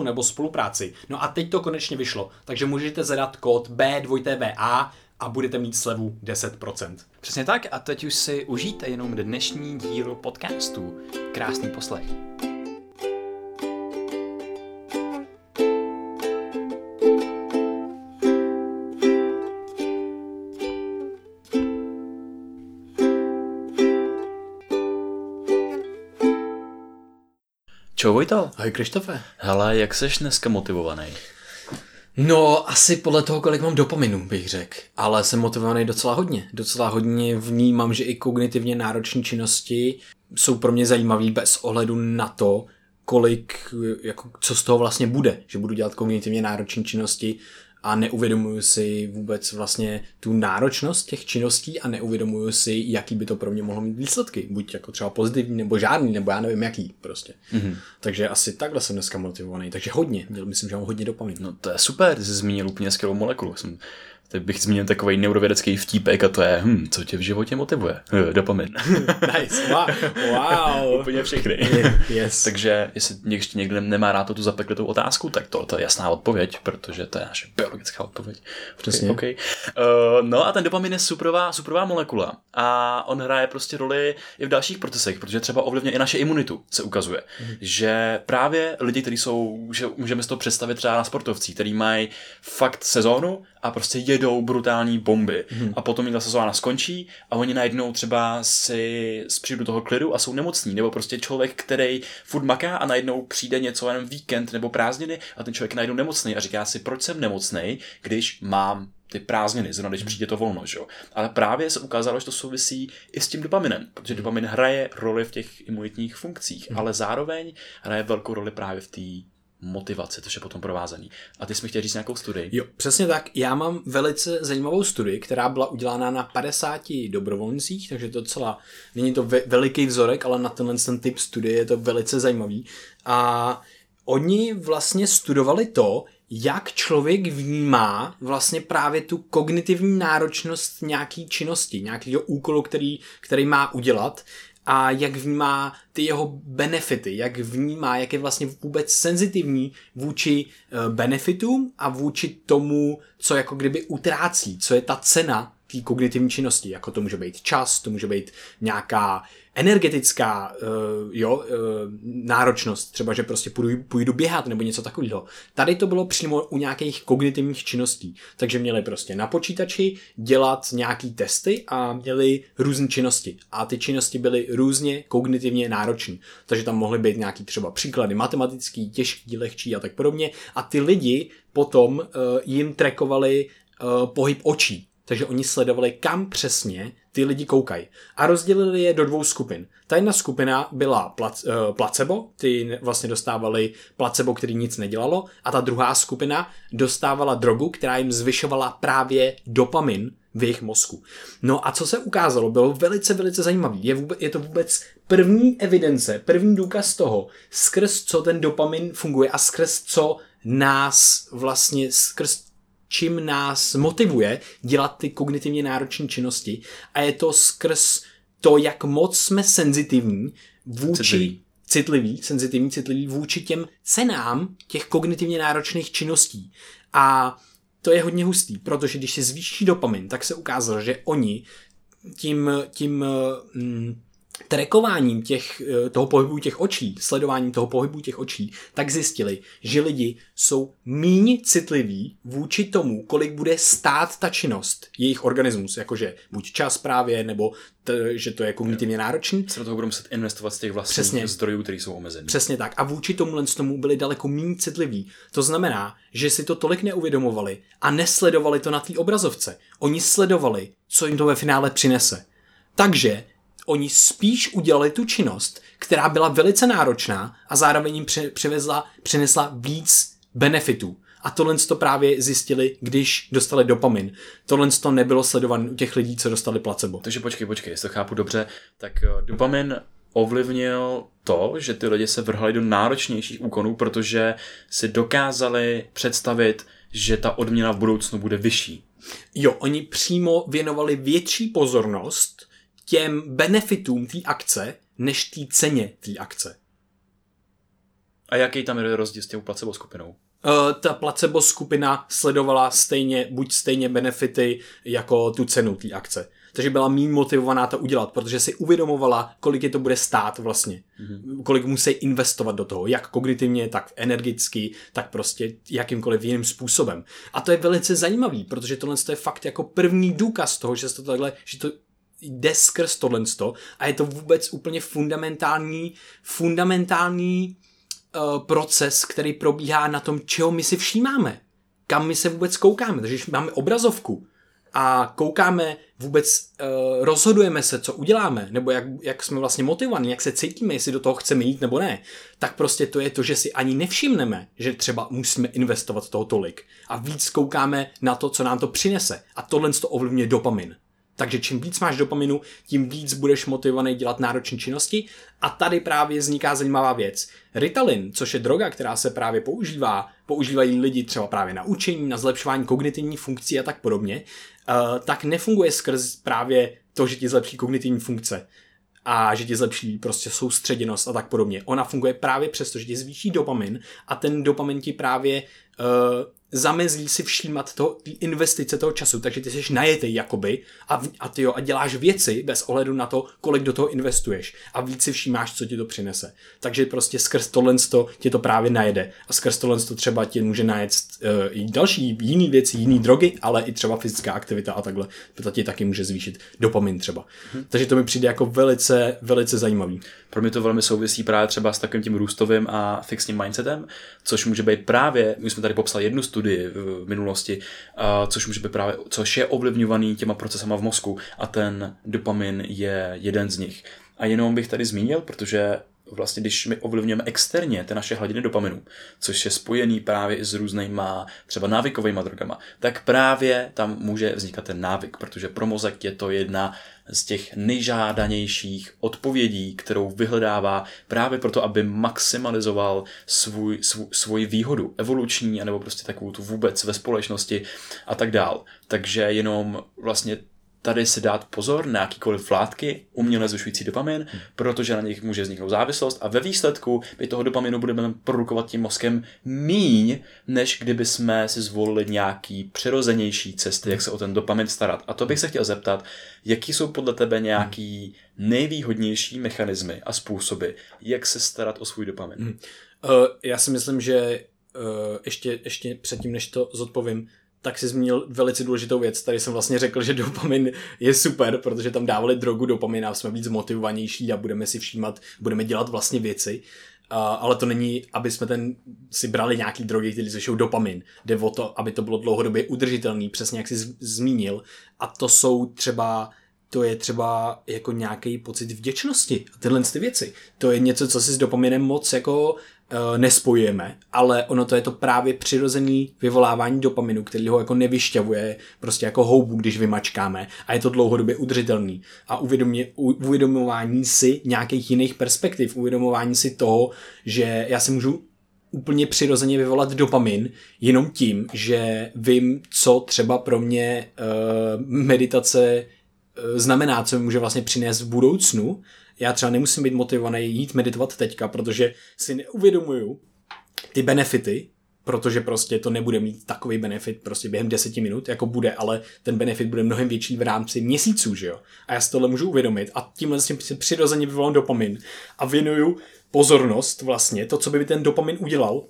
nebo spolupráci. No a teď to konečně vyšlo, takže můžete zadat kód B2TVA a budete mít slevu 10%. Přesně tak a teď už si užijte jenom dnešní díl podcastu. Krásný poslech. Čau Vojto. Ahoj Krištofe. Hele, jak seš dneska motivovaný? No, asi podle toho, kolik mám dopaminu, bych řekl. Ale jsem motivovaný docela hodně. Docela hodně vnímám, že i kognitivně náročné činnosti jsou pro mě zajímavé bez ohledu na to, kolik, jako, co z toho vlastně bude. Že budu dělat kognitivně náročné činnosti a neuvědomuju si vůbec vlastně tu náročnost těch činností a neuvědomuju si, jaký by to pro mě mohlo mít výsledky. Buď jako třeba pozitivní, nebo žádný, nebo já nevím jaký prostě. Mm-hmm. Takže asi takhle jsem dneska motivovaný. Takže hodně, myslím, že mám hodně dopaminu. No to je super, ty jsi zmínil úplně skvělou molekulu. Jsem Teď bych zmínil takový neurovědecký vtípek a to je, hm, co tě v životě motivuje? Eh, dopamin. nice, wow. wow. Úplně všechny. yes. Takže jestli ještě někdo nemá rád tu zapeklitou otázku, tak to, to je jasná odpověď, protože to je naše biologická odpověď. Přesně. Okay. Uh, no a ten dopamin je superová, superová molekula a on hraje prostě roli i v dalších procesech, protože třeba ovlivňuje i naše imunitu, se ukazuje. Mm. Že právě lidi, kteří jsou, že můžeme si to představit třeba na sportovcí, který mají fakt sezónu a prostě jedou brutální bomby. Hmm. A potom jim ta sezóna skončí a oni najednou třeba si přijdu do toho klidu a jsou nemocní. Nebo prostě člověk, který furt maká a najednou přijde něco jen víkend nebo prázdniny a ten člověk najednou nemocný a říká si, proč jsem nemocný, když mám ty prázdniny, zrovna když přijde to volno, že jo. Ale právě se ukázalo, že to souvisí i s tím dopaminem, protože dopamin hraje roli v těch imunitních funkcích, hmm. ale zároveň hraje velkou roli právě v té motivace, to je potom provázaný. A ty jsi mi chtěl říct nějakou studii? Jo, přesně tak. Já mám velice zajímavou studii, která byla udělána na 50 dobrovolnicích, takže to celá, není to ve, veliký vzorek, ale na tenhle ten typ studie je to velice zajímavý. A oni vlastně studovali to, jak člověk vnímá vlastně právě tu kognitivní náročnost nějaký činnosti, nějakého úkolu, který, který má udělat a jak vnímá ty jeho benefity, jak vnímá, jak je vlastně vůbec senzitivní vůči eh, benefitům a vůči tomu, co jako kdyby utrácí, co je ta cena té kognitivní činnosti, jako to může být čas, to může být nějaká energetická uh, jo, uh, náročnost, třeba, že prostě půjdu, půjdu běhat nebo něco takového. Tady to bylo přímo u nějakých kognitivních činností. Takže měli prostě na počítači dělat nějaký testy a měli různé činnosti. A ty činnosti byly různě kognitivně náročné. Takže tam mohly být nějaký třeba příklady matematický, těžký, lehčí a tak podobně. A ty lidi potom uh, jim trekovali pohyb očí. Takže oni sledovali, kam přesně ty lidi koukají. A rozdělili je do dvou skupin. Ta jedna skupina byla uh, placebo, ty vlastně dostávali placebo, který nic nedělalo, a ta druhá skupina dostávala drogu, která jim zvyšovala právě dopamin v jejich mozku. No a co se ukázalo, bylo velice, velice zajímavé. Je, vůbec, je to vůbec první evidence, první důkaz toho, skrz co ten dopamin funguje a skrz co nás vlastně, skrz čím nás motivuje dělat ty kognitivně náročné činnosti a je to skrz to, jak moc jsme senzitivní vůči citlivý, citlivý senzitivní, citlivý vůči těm cenám těch kognitivně náročných činností. A to je hodně hustý, protože když se zvýší dopamin, tak se ukázalo, že oni tím, tím mm, trekováním těch, eh, toho pohybu těch očí, sledováním toho pohybu těch očí, tak zjistili, že lidi jsou míň citliví vůči tomu, kolik bude stát ta činnost jejich organismus, jakože buď čas právě, nebo t, že to je kognitivně náročný. Se do toho budou muset investovat z těch vlastních Přesně. zdrojů, které jsou omezené. Přesně tak. A vůči tomu tomu byli daleko méně citliví. To znamená, že si to tolik neuvědomovali a nesledovali to na té obrazovce. Oni sledovali, co jim to ve finále přinese. Takže oni spíš udělali tu činnost, která byla velice náročná a zároveň jim přivezla, přinesla víc benefitů. A tohle to právě zjistili, když dostali dopamin. Tohle to nebylo sledované u těch lidí, co dostali placebo. Takže počkej, počkej, jestli to chápu dobře, tak eh, dopamin ovlivnil to, že ty lidi se vrhali do náročnějších úkonů, protože si dokázali představit, že ta odměna v budoucnu bude vyšší. Jo, oni přímo věnovali větší pozornost těm benefitům té akce, než té ceně té akce. A jaký tam je rozdíl s těm placebo skupinou? Uh, ta placebo skupina sledovala stejně, buď stejně benefity jako tu cenu té akce. Takže byla méně motivovaná to udělat, protože si uvědomovala, kolik je to bude stát vlastně. Mm-hmm. Kolik musí investovat do toho, jak kognitivně, tak energicky, tak prostě jakýmkoliv jiným způsobem. A to je velice zajímavý, protože tohle je fakt jako první důkaz toho, že to takhle, že to jde skrz tohle a je to vůbec úplně fundamentální, fundamentální uh, proces, který probíhá na tom, čeho my si všímáme. Kam my se vůbec koukáme. Takže když máme obrazovku a koukáme vůbec, uh, rozhodujeme se, co uděláme, nebo jak, jak jsme vlastně motivovaní, jak se cítíme, jestli do toho chceme jít nebo ne, tak prostě to je to, že si ani nevšimneme, že třeba musíme investovat toho tolik. A víc koukáme na to, co nám to přinese. A tohle to ovlivňuje dopamin. Takže čím víc máš dopaminu, tím víc budeš motivovaný dělat náročné činnosti. A tady právě vzniká zajímavá věc. Ritalin, což je droga, která se právě používá, používají lidi třeba právě na učení, na zlepšování kognitivních funkcí a tak podobně, eh, tak nefunguje skrz právě to, že ti zlepší kognitivní funkce a že ti zlepší prostě soustředěnost a tak podobně. Ona funguje právě přesto, že ti zvýší dopamin a ten dopamin ti právě uh, zamezí si všímat to, investice toho času, takže ty jsi najetej jakoby a, a ty jo, a děláš věci bez ohledu na to, kolik do toho investuješ a víc si všímáš, co ti to přinese. Takže prostě skrz tohle tě to právě najede a skrz tohle třeba ti může najet uh, i další jiný věci, jiný drogy, ale i třeba fyzická aktivita a takhle. To ti taky může zvýšit dopamin třeba. Hmm. Takže to mi přijde jako velice, velice zajímavý. Pro mě to velmi souvisí právě třeba s takovým tím růstovým a fixním mindsetem, což může být právě, my jsme tady popsali jednu studii v minulosti, což může být právě, což je ovlivňovaný těma procesama v mozku a ten dopamin je jeden z nich. A jenom bych tady zmínil, protože vlastně, když my ovlivňujeme externě ty naše hladiny dopaminu, což je spojený právě i s různýma třeba návykovými drogama, tak právě tam může vznikat ten návyk, protože pro mozek je to jedna z těch nejžádanějších odpovědí, kterou vyhledává právě proto, aby maximalizoval svůj, svůj, svoji výhodu evoluční, anebo prostě takovou tu vůbec ve společnosti a tak dál. Takže jenom vlastně tady si dát pozor na jakýkoliv látky, uměle zvyšující dopamin, hmm. protože na nich může vzniknout závislost a ve výsledku my toho dopaminu budeme produkovat tím mozkem míň, než kdyby jsme si zvolili nějaký přirozenější cesty, jak se o ten dopamin starat. A to bych se chtěl zeptat, jaký jsou podle tebe nějaký nejvýhodnější mechanismy a způsoby, jak se starat o svůj dopamin? Hmm. Uh, já si myslím, že uh, ještě, ještě předtím, než to zodpovím, tak si zmínil velice důležitou věc. Tady jsem vlastně řekl, že dopamin je super, protože tam dávali drogu dopamin a jsme víc motivovanější a budeme si všímat, budeme dělat vlastně věci. Uh, ale to není, aby jsme ten si brali nějaký drogy, které zvyšují dopamin. Jde o to, aby to bylo dlouhodobě udržitelný, přesně jak jsi zmínil. A to jsou třeba to je třeba jako nějaký pocit vděčnosti a tyhle ty věci. To je něco, co si s dopaminem moc jako nespojujeme, ale ono to je to právě přirozený vyvolávání dopaminu, který ho jako nevyšťavuje prostě jako houbu, když vymačkáme a je to dlouhodobě udržitelný. A uvědomování si nějakých jiných perspektiv, uvědomování si toho, že já si můžu úplně přirozeně vyvolat dopamin jenom tím, že vím, co třeba pro mě uh, meditace znamená, co mi může vlastně přinést v budoucnu já třeba nemusím být motivovaný jít meditovat teďka, protože si neuvědomuju ty benefity protože prostě to nebude mít takový benefit prostě během deseti minut, jako bude, ale ten benefit bude mnohem větší v rámci měsíců, že jo. A já si tohle můžu uvědomit a tímhle si přirozeně vyvolám dopamin a věnuju pozornost vlastně, to, co by ten dopamin udělal,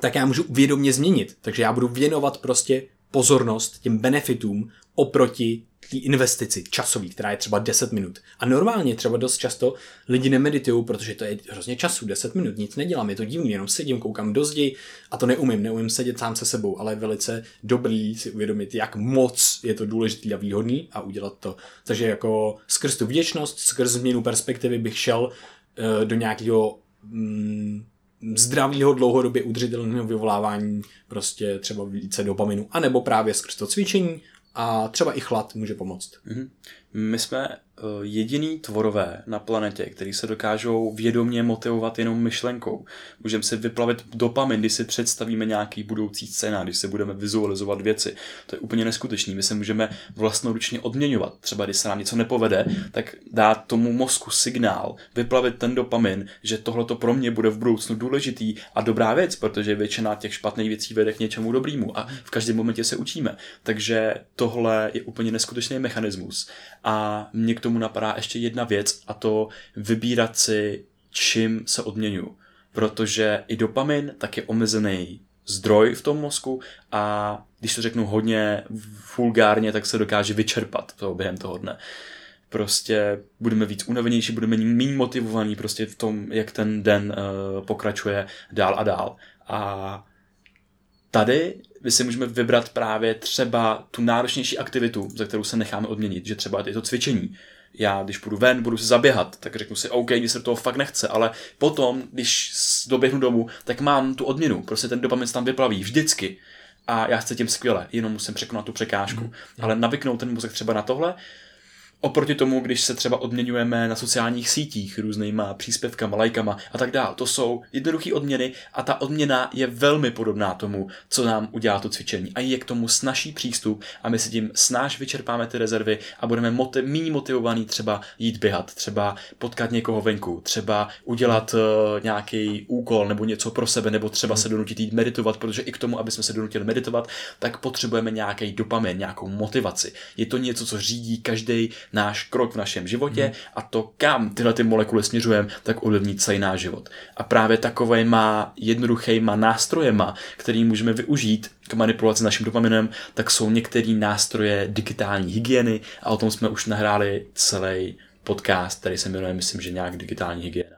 tak já můžu vědomě změnit. Takže já budu věnovat prostě pozornost těm benefitům oproti té investici časový, která je třeba 10 minut. A normálně třeba dost často lidi nemeditují, protože to je hrozně času, 10 minut, nic nedělám, je to divný, jenom sedím, koukám do zdi a to neumím, neumím sedět sám se sebou, ale je velice dobrý si uvědomit, jak moc je to důležitý a výhodný a udělat to. Takže jako skrz tu vděčnost, skrz změnu perspektivy bych šel uh, do nějakého mm, zdravého dlouhodobě udržitelného vyvolávání prostě třeba více dopaminu, anebo právě skrz to cvičení a třeba i chlad může pomoct. Mm-hmm. My jsme uh, jediný tvorové na planetě, který se dokážou vědomě motivovat jenom myšlenkou. Můžeme si vyplavit dopamin, když si představíme nějaký budoucí scénář, když se budeme vizualizovat věci. To je úplně neskutečný. My se můžeme vlastnoručně odměňovat. Třeba když se nám něco nepovede, tak dát tomu mozku signál, vyplavit ten dopamin, že tohle to pro mě bude v budoucnu důležitý a dobrá věc, protože většina těch špatných věcí vede k něčemu dobrému a v každém momentě se učíme. Takže tohle je úplně neskutečný mechanismus. A mě k tomu napadá ještě jedna věc a to vybírat si, čím se odměňuji. Protože i dopamin tak je omezený zdroj v tom mozku a když to řeknu hodně vulgárně, tak se dokáže vyčerpat toho během toho dne. Prostě budeme víc unavenější, budeme méně motivovaní prostě v tom, jak ten den uh, pokračuje dál a dál. A tady my si můžeme vybrat právě třeba tu náročnější aktivitu, za kterou se necháme odměnit, že třeba je to cvičení. Já, když půjdu ven, budu se zaběhat, tak řeknu si, OK, když se toho fakt nechce, ale potom, když doběhnu domů, tak mám tu odměnu, prostě ten dopamin tam vyplaví vždycky. A já chci tím skvěle, jenom musím překonat tu překážku. Mm, ale navyknout ten mozek třeba na tohle, Oproti tomu, když se třeba odměňujeme na sociálních sítích různýma příspěvkama, lajkama a tak dále. To jsou jednoduché odměny a ta odměna je velmi podobná tomu, co nám udělá to cvičení. A je k tomu snažší přístup a my si tím snáš vyčerpáme ty rezervy a budeme motiv, méně motivovaný třeba jít běhat, třeba potkat někoho venku, třeba udělat uh, nějaký úkol nebo něco pro sebe, nebo třeba se donutit jít meditovat, protože i k tomu, aby jsme se donutili meditovat, tak potřebujeme nějaký dopamin, nějakou motivaci. Je to něco, co řídí každý náš krok v našem životě hmm. a to, kam tyhle ty molekuly směřujeme, tak ovlivní celý náš život. A právě takovýma jednoduchýma nástrojema, který můžeme využít k manipulaci naším dopaminem, tak jsou některé nástroje digitální hygieny a o tom jsme už nahráli celý podcast, který se jmenuje, myslím, že nějak digitální hygiena.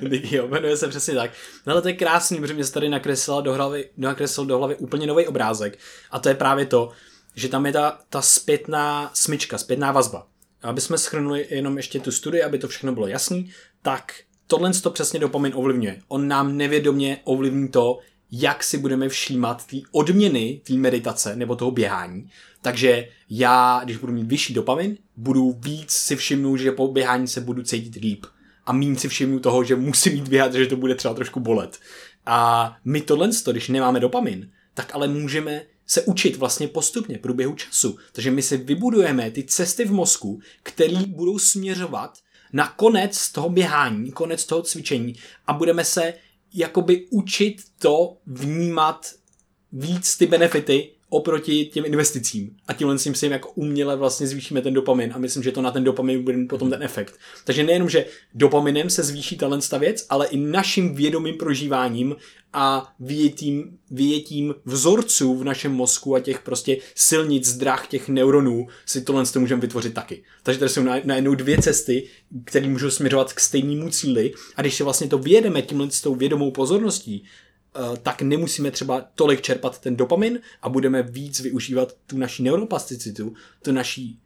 jo, jmenuje se přesně tak. No ale to je krásný, protože mě se tady nakreslil do hlavy, nakreslil do hlavy úplně nový obrázek. A to je právě to, že tam je ta, ta zpětná smyčka, zpětná vazba. Aby jsme schrnuli jenom ještě tu studii, aby to všechno bylo jasný, tak tohle to přesně dopamin ovlivňuje. On nám nevědomě ovlivní to, jak si budeme všímat ty odměny té meditace nebo toho běhání. Takže já, když budu mít vyšší dopamin, budu víc si všimnout, že po běhání se budu cítit líp. A méně si všimnu toho, že musím jít běhat, že to bude třeba trošku bolet. A my tohle, když nemáme dopamin, tak ale můžeme se učit vlastně postupně průběhu času. Takže my si vybudujeme ty cesty v mozku, které budou směřovat na konec toho běhání, konec toho cvičení a budeme se jakoby učit to vnímat víc ty benefity oproti těm investicím. A tímhle si myslím, jako uměle vlastně zvýšíme ten dopamin a myslím, že to na ten dopamin bude potom ten efekt. Takže nejenom, že dopaminem se zvýší talent věc, ale i naším vědomým prožíváním a vyjetím, vyjetím vzorců v našem mozku a těch prostě silnic, drah těch neuronů si tohle to můžeme vytvořit taky. Takže tady jsou najednou dvě cesty, které můžou směřovat k stejnému cíli a když se vlastně to vyjedeme tímhle s tou vědomou pozorností, tak nemusíme třeba tolik čerpat ten dopamin a budeme víc využívat tu naší neuroplasticitu, tu naší,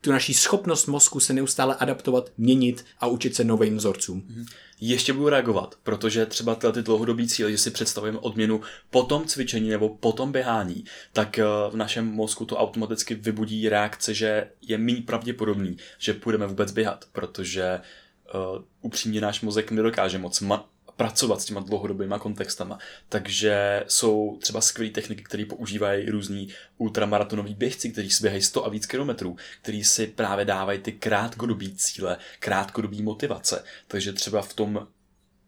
tu naší schopnost mozku se neustále adaptovat, měnit a učit se novým vzorcům. Mhm. Ještě budu reagovat, protože třeba tyhle ty dlouhodobý cíle, že si představujeme odměnu po tom cvičení nebo po tom běhání, tak eh, v našem mozku to automaticky vybudí reakce, že je méně pravděpodobný, že půjdeme vůbec běhat, protože uh, upřímně náš mozek nedokáže moc ma- pracovat s těma dlouhodobýma kontextama. Takže jsou třeba skvělé techniky, které používají různí ultramaratonoví běžci, kteří si běhají 100 a víc kilometrů, kteří si právě dávají ty krátkodobý cíle, krátkodobý motivace. Takže třeba v tom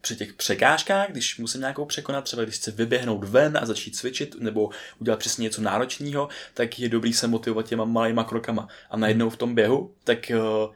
při těch překážkách, když musím nějakou překonat, třeba když chci vyběhnout ven a začít cvičit nebo udělat přesně něco náročného, tak je dobrý se motivovat těma malýma krokama. A najednou v tom běhu, tak uh,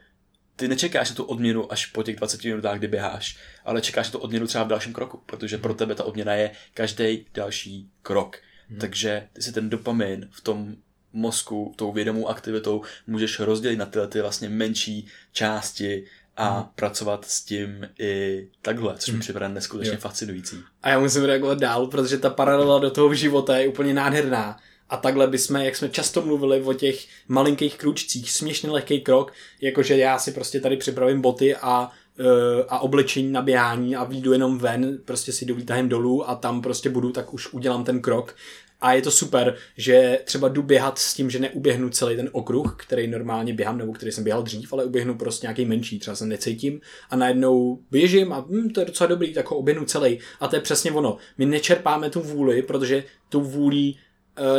ty nečekáš na tu odměnu až po těch 20 minutách, kdy běháš, ale čekáš na tu odměnu třeba v dalším kroku, protože pro tebe ta odměna je každý další krok. Hmm. Takže ty si ten dopamin v tom mozku, tou vědomou aktivitou můžeš rozdělit na tyhle ty vlastně menší části a hmm. pracovat s tím i takhle, což mi hmm. připadá neskutečně jo. fascinující. A já musím reagovat dál, protože ta paralela do toho života je úplně nádherná. A takhle bychom, jak jsme často mluvili o těch malinkých kručcích, směšně lehký krok, jakože já si prostě tady připravím boty a e, a oblečení na běhání a výjdu jenom ven, prostě si jdu výtahem dolů a tam prostě budu, tak už udělám ten krok. A je to super, že třeba jdu běhat s tím, že neuběhnu celý ten okruh, který normálně běhám, nebo který jsem běhal dřív, ale uběhnu prostě nějaký menší, třeba se necítím a najednou běžím a hm, to je docela dobrý, tak ho uběhnu celý. A to je přesně ono. My nečerpáme tu vůli, protože tu vůli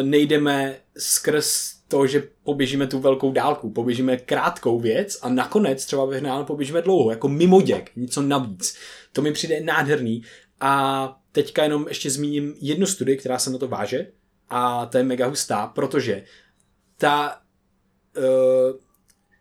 nejdeme skrz to, že poběžíme tu velkou dálku, poběžíme krátkou věc a nakonec třeba ve finále poběžíme dlouho, jako mimoděk, něco navíc. To mi přijde nádherný a teďka jenom ještě zmíním jednu studii, která se na to váže a to je mega hustá, protože ta, uh,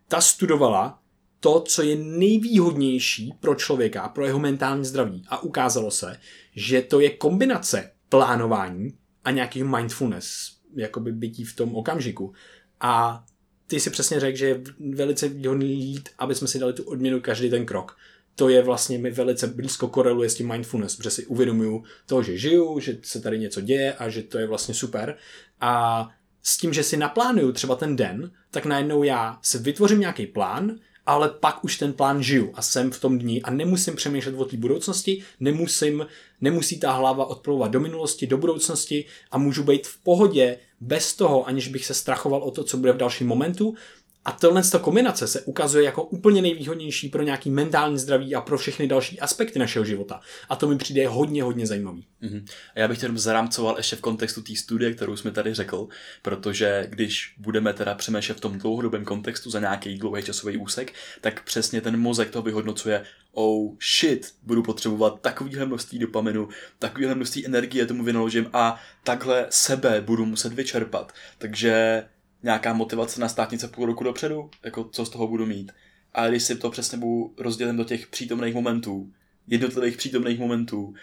ta studovala to, co je nejvýhodnější pro člověka, pro jeho mentální zdraví a ukázalo se, že to je kombinace plánování a nějaký mindfulness, jakoby bytí v tom okamžiku. A ty si přesně řekl, že je velice výhodný jít, aby jsme si dali tu odměnu každý ten krok. To je vlastně mi velice blízko koreluje s tím mindfulness, protože si uvědomuju to, že žiju, že se tady něco děje a že to je vlastně super. A s tím, že si naplánuju třeba ten den, tak najednou já si vytvořím nějaký plán, ale pak už ten plán žiju a jsem v tom dní a nemusím přemýšlet o té budoucnosti, nemusím, nemusí ta hlava odplouvat do minulosti, do budoucnosti a můžu být v pohodě bez toho, aniž bych se strachoval o to, co bude v dalším momentu a tohle ta kombinace se ukazuje jako úplně nejvýhodnější pro nějaký mentální zdraví a pro všechny další aspekty našeho života. A to mi přijde hodně, hodně zajímavý. Mm-hmm. A já bych to jenom zarámcoval ještě v kontextu té studie, kterou jsme tady řekl, protože když budeme teda přemýšlet v tom dlouhodobém kontextu za nějaký dlouhý časový úsek, tak přesně ten mozek to vyhodnocuje, oh shit, budu potřebovat takovýhle množství dopaminu, takovýhle množství energie tomu vynaložím a takhle sebe budu muset vyčerpat. Takže nějaká motivace na státnice půl roku dopředu, jako co z toho budu mít. A když si to přesně budu rozdělit do těch přítomných momentů, jednotlivých přítomných momentů,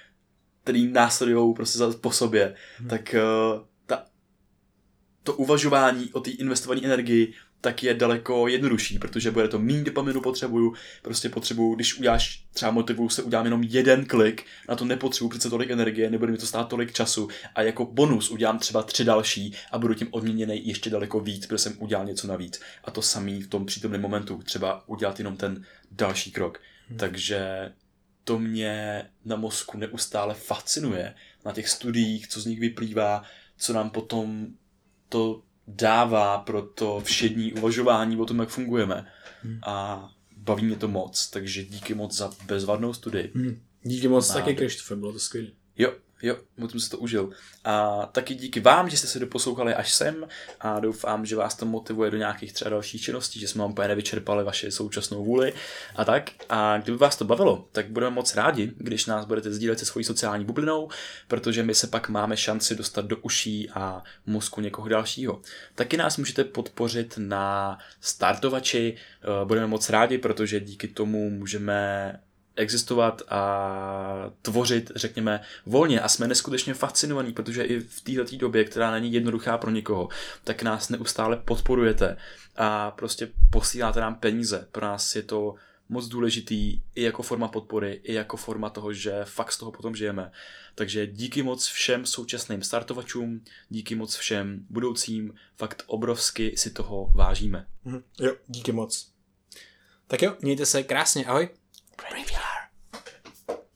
který následují prostě po sobě, hmm. tak uh, ta, to uvažování o té investované energii tak je daleko jednodušší, protože bude to méně dopaminu potřebuju, prostě potřebuju, když uděláš, třeba motivuju se, udělám jenom jeden klik, na to nepotřebuju přece tolik energie, nebude mi to stát tolik času a jako bonus udělám třeba tři další a budu tím odměněný ještě daleko víc, protože jsem udělal něco navíc. A to samý v tom přítomném momentu, třeba udělat jenom ten další krok. Hmm. Takže to mě na mozku neustále fascinuje na těch studiích, co z nich vyplývá, co nám potom to dává pro to všední uvažování o tom, jak fungujeme. Hmm. A baví mě to moc, takže díky moc za bezvadnou studii. Hmm. Díky moc a... taky, Krištofe, bylo to skvělé. Jo, Jo, moc jsem si to užil. A taky díky vám, že jste se doposlouchali až sem a doufám, že vás to motivuje do nějakých třeba dalších činností, že jsme vám úplně nevyčerpali vaše současnou vůli a tak. A kdyby vás to bavilo, tak budeme moc rádi, když nás budete sdílet se svojí sociální bublinou, protože my se pak máme šanci dostat do uší a mozku někoho dalšího. Taky nás můžete podpořit na startovači, eh, budeme moc rádi, protože díky tomu můžeme existovat a tvořit, řekněme, volně a jsme neskutečně fascinovaní, protože i v této době, která není jednoduchá pro někoho, tak nás neustále podporujete a prostě posíláte nám peníze. Pro nás je to moc důležitý i jako forma podpory, i jako forma toho, že fakt z toho potom žijeme. Takže díky moc všem současným startovačům, díky moc všem budoucím, fakt obrovsky si toho vážíme. Mhm. Jo, díky moc. Tak jo, mějte se krásně, ahoj. Brain